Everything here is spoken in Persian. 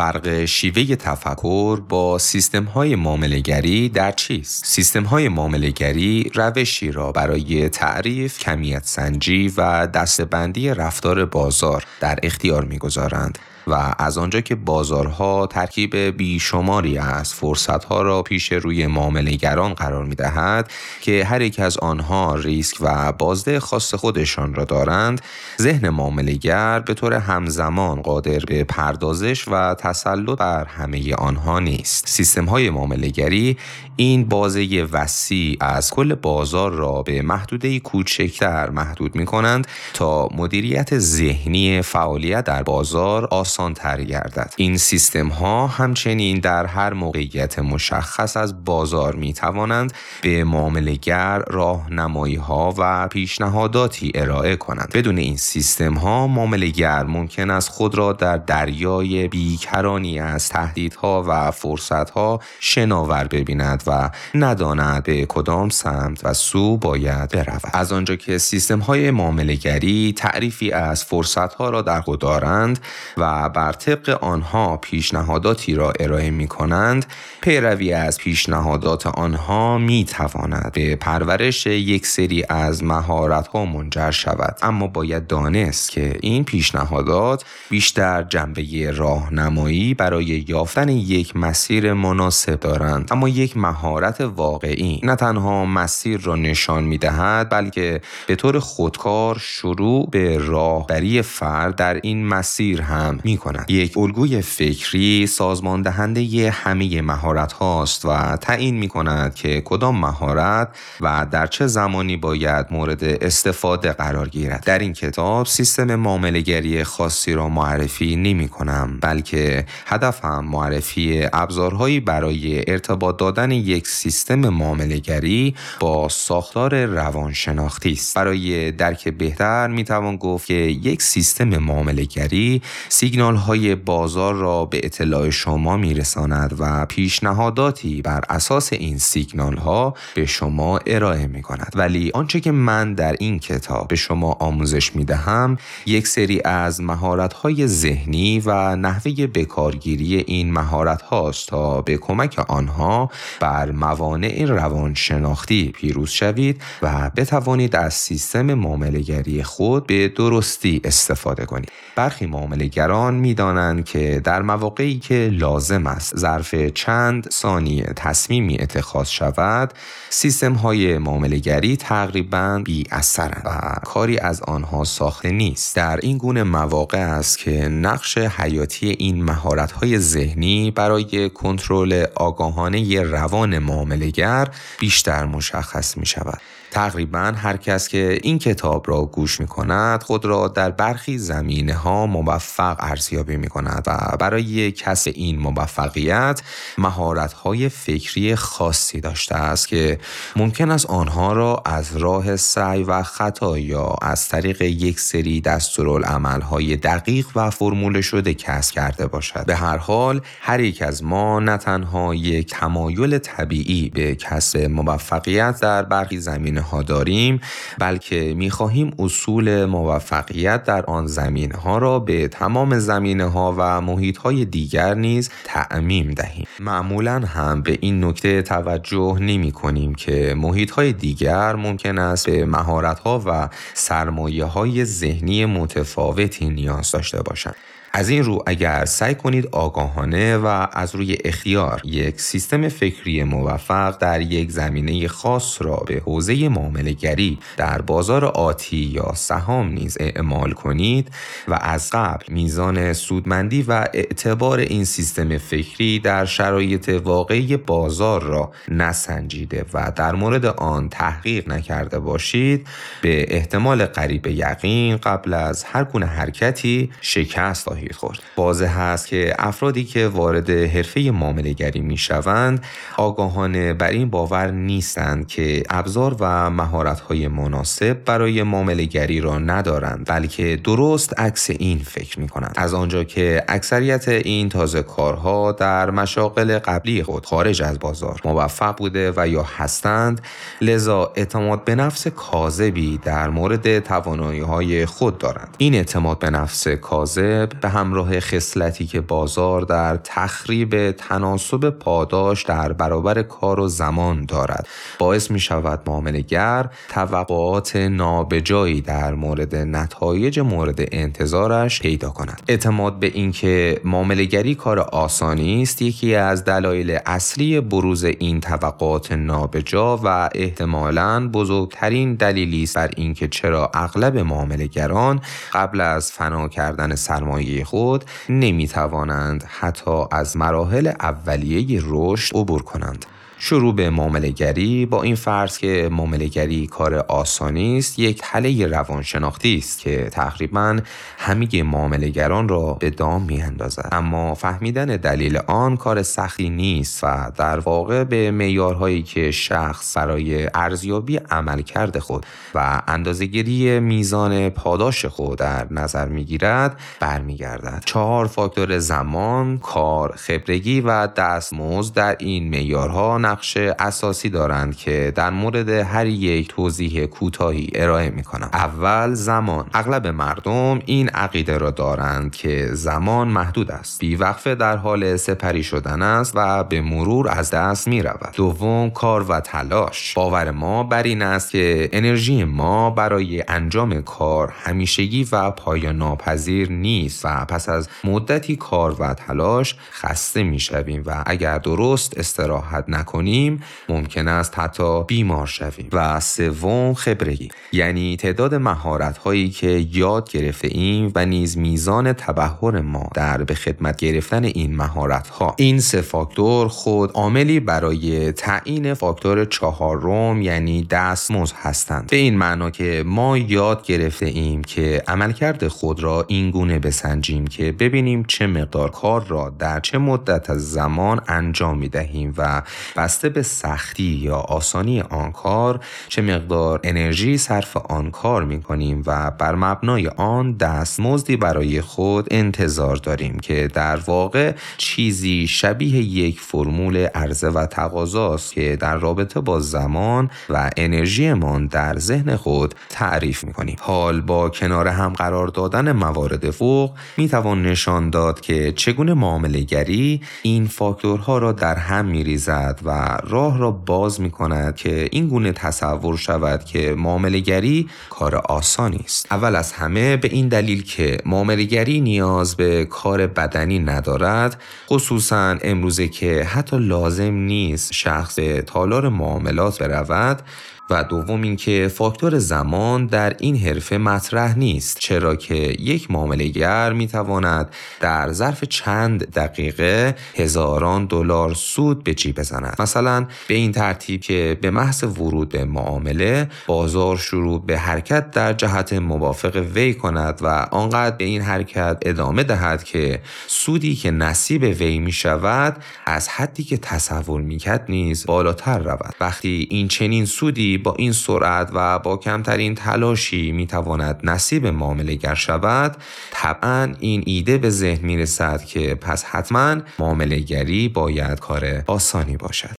فرق شیوه تفکر با سیستم های معاملگری در چیست؟ سیستم های معاملگری روشی را برای تعریف، کمیت سنجی و دستبندی رفتار بازار در اختیار می‌گذارند و از آنجا که بازارها ترکیب بیشماری از فرصتها را پیش روی معاملهگران قرار می دهد که هر یک از آنها ریسک و بازده خاص خودشان را دارند. ذهن معاملهگر به طور همزمان قادر به پردازش و تسلط بر همه آنها نیست. سیستم های معاملهگری این بازه وسیع از کل بازار را به محدوده کوچکتر محدود می کنند تا مدیریت ذهنی فعالیت در بازار آسان تر گردد. این سیستم ها همچنین در هر موقعیت مشخص از بازار می توانند به معاملگر راهنمایی ها و پیشنهاداتی ارائه کنند. بدون این سیستم ها معاملگر ممکن است خود را در دریای بیکرانی از تهدیدها و فرصتها شناور ببیند و نداند به کدام سمت و سو باید برود. از آنجا که سیستم های معاملگری تعریفی از فرصت ها را در خود دارند و بر طبق آنها پیشنهاداتی را ارائه می کنند پیروی از پیشنهادات آنها می تواند به پرورش یک سری از مهارت ها منجر شود. اما باید دانست که این پیشنهادات بیشتر جنبه راهنمایی برای یافتن یک مسیر مناسب دارند. اما یک مهارت واقعی نه تنها مسیر را نشان می دهد بلکه به طور خودکار شروع به راهبری فرد در این مسیر هم می کند یک الگوی فکری سازمان دهنده همه مهارت هاست و تعیین می کند که کدام مهارت و در چه زمانی باید مورد استفاده قرار گیرد. در این کتاب سیستم معاملهگری خاصی را معرفی نمی کنم بلکه هدفم معرفی ابزارهایی برای ارتباط دادن یک سیستم معاملهگری با ساختار روانشناختی است. برای درک بهتر می توان گفت که یک سیستم معاملهگری سیگنال های بازار را به اطلاع شما می رساند و پیشنهاداتی بر اساس این سیگنال ها به شما ارائه می کند ولی آنچه که من در این کتاب به شما آموزش می دهم یک سری از مهارت های ذهنی و نحوه بکارگیری این مهارت هاست تا به کمک آنها بر موانع روانشناختی پیروز شوید و بتوانید از سیستم معاملهگری خود به درستی استفاده کنید. برخی معاملهگران می‌دانند که در مواقعی که لازم است ظرف چند ثانیه تصمیمی اتخاذ شود سیستم های معاملهگری تقریبا بی اثرند و کاری از آنها ساخته نیست. در این گونه مواقع است که نقش حیاتی این مهارت های ذهنی برای کنترل آگاهانه روان معاملهگر بیشتر مشخص می شود تقریبا هر کس که این کتاب را گوش می کند خود را در برخی زمینه ها موفق ارزیابی می کند و برای کسب این موفقیت مهارت های فکری خاصی داشته است که ممکن است آنها را از راه سعی و خطا یا از طریق یک سری دستورالعمل های دقیق و فرمول شده کسب کرده باشد. به هر حال هر یک از ما نه تنها یک تمایل طبیعی به کسب موفقیت در برخی زمینه ها داریم بلکه می‌خواهیم اصول موفقیت در آن زمینه ها را به تمام زمینه ها و محیط های دیگر نیز تعمیم دهیم. معمولا هم به این نکته توجه نمی کنیم که محیط های دیگر ممکن است به مهارت ها و سرمایه های ذهنی متفاوتی نیاز داشته باشند. از این رو اگر سعی کنید آگاهانه و از روی اختیار یک سیستم فکری موفق در یک زمینه خاص را به حوزه معاملهگری در بازار آتی یا سهام نیز اعمال کنید و از قبل میزان سودمندی و اعتبار این سیستم فکری در شرایط واقعی بازار را نسنجیده و در مورد آن تحقیق نکرده باشید به احتمال قریب یقین قبل از هر گونه حرکتی شکست خواهید خورد. واضح هست که افرادی که وارد حرفه معاملهگری می‌شوند آگاهانه بر این باور نیستند که ابزار و مهارت‌های مناسب برای معاملهگری را ندارند بلکه درست عکس این فکر می کنند از آنجا که اکثریت این تازه کارها در مشاغل قبلی خود خارج از بازار موفق بوده و یا هستند لذا اعتماد به نفس کاذبی در مورد توانایی های خود دارند. این اعتماد به نفس کاذب به همراه خصلتی که بازار در تخریب تناسب پاداش در برابر کار و زمان دارد. باعث می شود معاملگر توقعات نابجایی در مورد نتایج مورد انتظارش پیدا کند. اعتماد به اینکه معاملگری کار آسانی است یکی از دلایل اصلی بروز این توقعات نابجا و احتمالاً بزرگترین دلیلی است بر اینکه چرا اغلب معاملهگران قبل از فنا کردن سرمایه خود نمی توانند حتی از مراحل اولیه رشد عبور کنند. شروع به معاملهگری با این فرض که معاملهگری کار آسانی است یک تله روانشناختی است که تقریبا همه معاملهگران را به دام میاندازد. اما فهمیدن دلیل آن کار سختی نیست و در واقع به معیارهایی که شخص برای ارزیابی عملکرد خود و اندازهگیری میزان پاداش خود در نظر می‌گیرد برمیگردد. چهار فاکتور زمان کار خبرگی و دستمزد در این معیارها نقش اساسی دارند که در مورد هر یک توضیح کوتاهی ارائه می کنم. اول زمان. اغلب مردم این عقیده را دارند که زمان محدود است. بیوقفه در حال سپری شدن است و به مرور از دست می رود دوم کار و تلاش. باور ما بر این است که انرژی ما برای انجام کار همیشگی و پایان ناپذیر نیست و پس از مدتی کار و تلاش خسته می شویم و اگر درست استراحت نکنیم کنیم ممکن است حتی بیمار شویم. و سوم خبرگی یعنی تعداد مهارت هایی که یاد گرفته ایم و نیز میزان تبهر ما در به خدمت گرفتن این مهارت ها این سه فاکتور خود عاملی برای تعیین فاکتور چهارم یعنی دستمزد هستند. به این معنا که ما یاد گرفته ایم که عملکرد خود را این گونه بسنجیم که ببینیم چه مقدار کار را در چه مدت از زمان انجام می دهیم و بسته به سختی یا آسانی آن کار چه مقدار انرژی صرف آن کار می کنیم و بر مبنای آن دستمزدی برای خود انتظار داریم که در واقع چیزی شبیه یک فرمول عرضه و تقاضاست که در رابطه با زمان و انرژیمان در ذهن خود تعریف می کنیم حال با کنار هم قرار دادن موارد فوق می توان نشان داد که چگونه معامله این فاکتورها را در هم می ریزد و راه را باز می کند که این گونه تصور شود که معاملگری کار آسانی است. اول از همه به این دلیل که معاملگری نیاز به کار بدنی ندارد خصوصا امروزه که حتی لازم نیست شخص تالار معاملات برود و دوم اینکه فاکتور زمان در این حرفه مطرح نیست چرا که یک معاملهگر می‌تواند در ظرف چند دقیقه هزاران دلار سود به جیب بزند. مثلا به این ترتیب که به محض ورود به معامله بازار شروع به حرکت در جهت موافق وی کند و آنقدر به این حرکت ادامه دهد که سودی که نصیب وی می شود از حدی که تصور می‌کرد نیز بالاتر رود. وقتی این چنین سودی با این سرعت و با کمترین تلاشی می‌تواند نصیب معامله گر شود طبعا این ایده به ذهن می رسد که پس حتما معامله گری باید کار آسانی باشد.